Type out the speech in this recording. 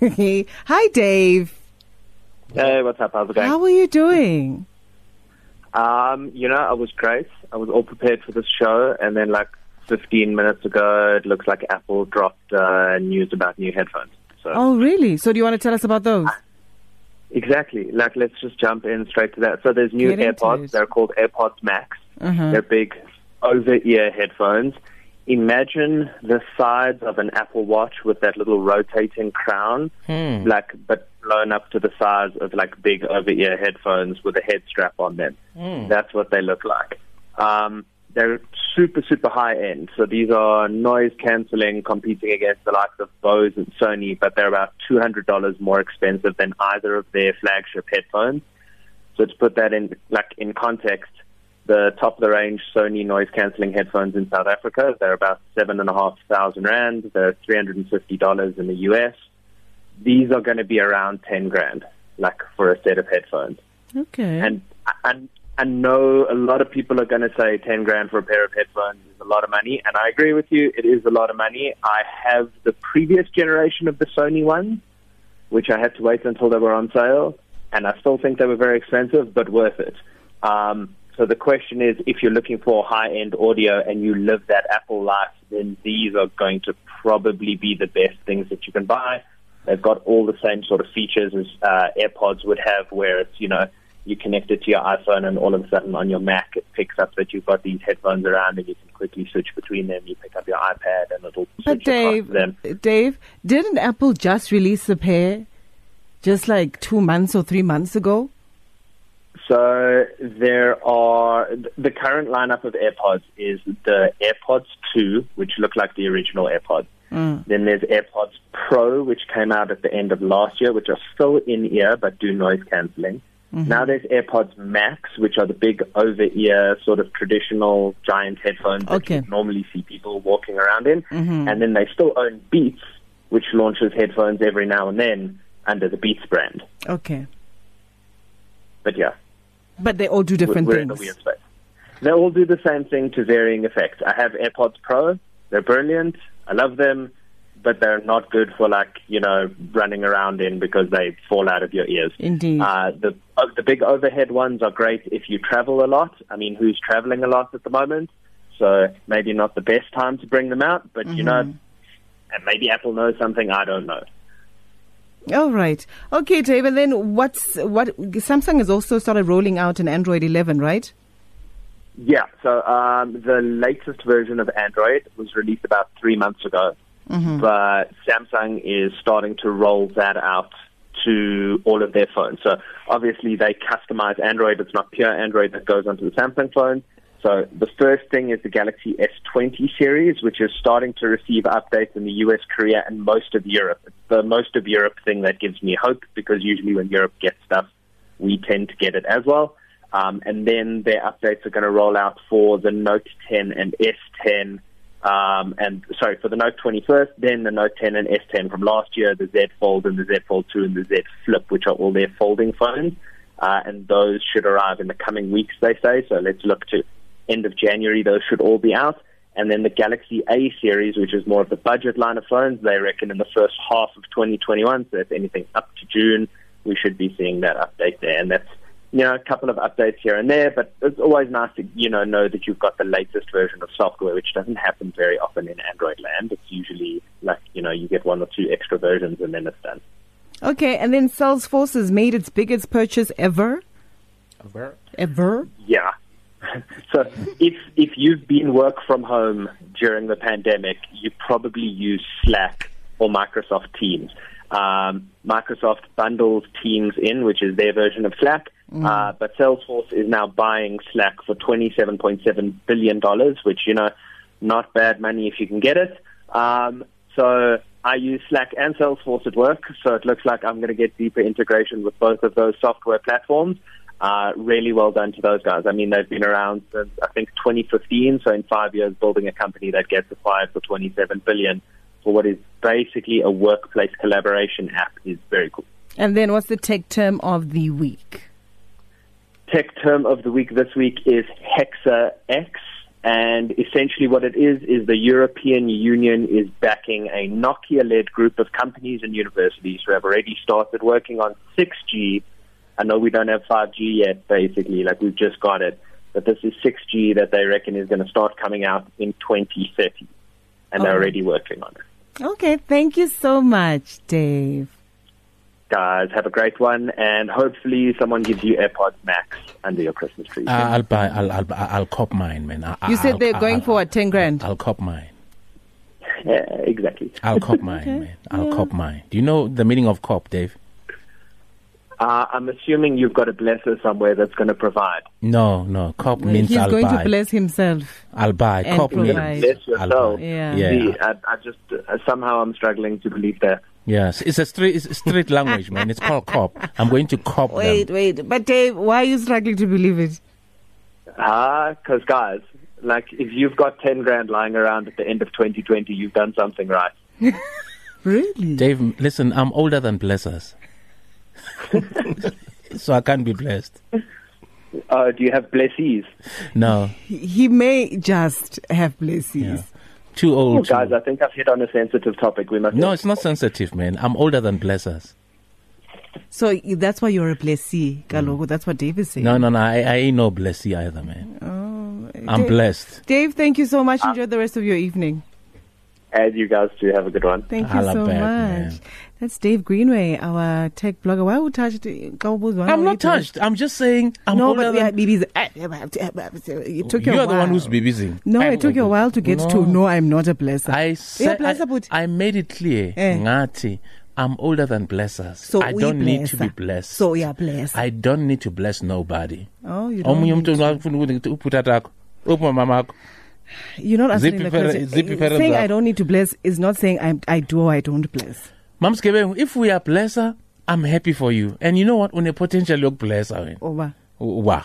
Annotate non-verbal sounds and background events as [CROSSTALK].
[LAUGHS] Hi, Dave. Hey, what's up? How's it going? How are you doing? Um, you know, I was great. I was all prepared for this show, and then like 15 minutes ago, it looks like Apple dropped uh, news about new headphones. So Oh, really? So, do you want to tell us about those? exactly, like let's just jump in straight to that. So there's new Get AirPods. They're called AirPods Max. Uh-huh. They're big over-ear headphones. Imagine the size of an Apple Watch with that little rotating crown, like but blown up to the size of like big over-ear headphones with a head strap on them. That's what they look like. Um, they're super, super high end. So these are noise canceling, competing against the likes of Bose and Sony, but they're about two hundred dollars more expensive than either of their flagship headphones. So to put that in like in context, the top of the range Sony noise cancelling headphones in South Africa, they're about seven and a half thousand rand. They're three hundred and fifty dollars in the US. These are going to be around ten grand, like for a set of headphones. Okay. And and I know a lot of people are going to say ten grand for a pair of headphones is a lot of money, and I agree with you. It is a lot of money. I have the previous generation of the Sony ones, which I had to wait until they were on sale, and I still think they were very expensive, but worth it. Um, so the question is, if you're looking for high-end audio and you live that Apple life, then these are going to probably be the best things that you can buy. They've got all the same sort of features as uh, AirPods would have, where it's you know you connect it to your iPhone and all of a sudden on your Mac it picks up that you've got these headphones around and you can quickly switch between them. You pick up your iPad and it'll but switch across Dave, them. Dave, didn't Apple just release a pair just like two months or three months ago? So there are the current lineup of AirPods is the AirPods 2, which look like the original AirPods. Mm. Then there's AirPods Pro, which came out at the end of last year, which are still in ear but do noise cancelling. Mm-hmm. Now there's AirPods Max, which are the big over ear sort of traditional giant headphones that you normally see people walking around in. Mm-hmm. And then they still own Beats, which launches headphones every now and then under the Beats brand. Okay. But yeah. But they all do different in things. weird space. They all do the same thing to varying effects. I have AirPods Pro. They're brilliant. I love them, but they're not good for like you know running around in because they fall out of your ears. Indeed. Uh, the uh, the big overhead ones are great if you travel a lot. I mean, who's traveling a lot at the moment? So maybe not the best time to bring them out, but you know, and maybe Apple knows something I don't know. All right. Okay, David. Then what's what? Samsung has also started rolling out an Android 11, right? Yeah, so um, the latest version of Android was released about three months ago, but Samsung is starting to roll that out to all of their phones. So obviously they customize Android. It's not pure Android that goes onto the Samsung phone. So the first thing is the Galaxy S20 series, which is starting to receive updates in the US, Korea, and most of Europe. It's the most of Europe thing that gives me hope because usually when Europe gets stuff, we tend to get it as well. Um, and then their updates are going to roll out for the Note 10 and S10, um, and sorry, for the Note 20 first, then the Note 10 and S10 from last year, the Z Fold and the Z Fold 2 and the Z Flip, which are all their folding phones. Uh, and those should arrive in the coming weeks, they say. So let's look to end of January, those should all be out. And then the Galaxy A series, which is more of the budget line of phones, they reckon in the first half of 2021. So if anything up to June, we should be seeing that update there. And that's, you know, a couple of updates here and there, but it's always nice to, you know, know that you've got the latest version of software, which doesn't happen very often in Android land. It's usually like, you know, you get one or two extra versions and then it's done. Okay, and then Salesforce has made its biggest purchase ever. Ever? Ever? Yeah. [LAUGHS] so if if you've been work from home during the pandemic, you probably use Slack or Microsoft Teams. Um, Microsoft bundles Teams in, which is their version of Slack, uh, but Salesforce is now buying Slack for twenty-seven point seven billion dollars, which you know, not bad money if you can get it. Um, so I use Slack and Salesforce at work, so it looks like I'm going to get deeper integration with both of those software platforms. Uh, really well done to those guys. I mean, they've been around since I think 2015. So in five years, building a company that gets acquired for 27 billion for what is basically a workplace collaboration app is very cool. And then what's the tech term of the week? Tech term of the week this week is Hexa X. And essentially, what it is is the European Union is backing a Nokia-led group of companies and universities who have already started working on 6G. I know we don't have 5G yet, basically, like we've just got it, but this is 6G that they reckon is going to start coming out in 2030, and they're already working on it. Okay, thank you so much, Dave. Guys, have a great one, and hopefully someone gives you AirPods Max under your Christmas tree. Uh, I'll buy. I'll. I'll. I'll cop mine, man. I, You said I'll- they're I'll- going I'll- for what, 10 grand? I'll cop mine. [LAUGHS] yeah, exactly. I'll cop [LAUGHS] mine, Okay. man. I'll Yeah. cop mine. Do you know the meaning of cop, Dave? Uh, I'm assuming you've got a blesser somewhere that's going to provide. No, no. Cop means He's I'll going buy. to bless himself. I'll buy. and Cop means provide. Bless I'll yourself. buy. Yeah. Yeah. See, I, I just uh, somehow I'm struggling to believe that. Yes, it's a street. It's a street language, man. It's called cop. I'm going to cop Wait, them. wait. But Dave, why are you struggling to believe it? Ah, because guys, like if you've got ten grand lying around at the end of 2020, you've done something right. [LAUGHS] Really? Dave, listen. I'm older than blessers, [LAUGHS] so I can't be blessed. Uh, do you have blessees? No, He he may just have blessings. yeah. too Oh, old. to- guys, I think I've hit on a sensitive topic. We must. no, it's not sensitive, man. I'm older than blessers. So that's why you're a blessee, Kalogo. That's what Dave is saying. No, no, no. I, I ain't no blessee either, man. Oh, I'm Dave, blessed. Dave, thank you so much. Enjoy the rest of your evening. As you guys do, have a good one. Thank you Holla so back, much. man. That's Dave Greenway, our tech blogger. Why would touch I'm not touched. I'm just saying I'm no, older but yeah, than. BB's. It took you You're the one while. who's busy. No, it took you a while to get to no, I'm not a blesser. I You're a said blesser, I, but I made it clear. Eh. Ngati, I'm older than blessers. so I we don't need to be blessed. So yeah, bless. I don't need to bless nobody. oh, you don't Omunye need umuntu to. ungafuna ukuthi uphuta takho upha mamakho You're not answering the Zippy question. zippy parents saying I don't need to bless is not saying I'm, I do or I don't bless. Gebengu, if we are blesser I'm happy for you and you know what une potential yokublessa wena Over. wa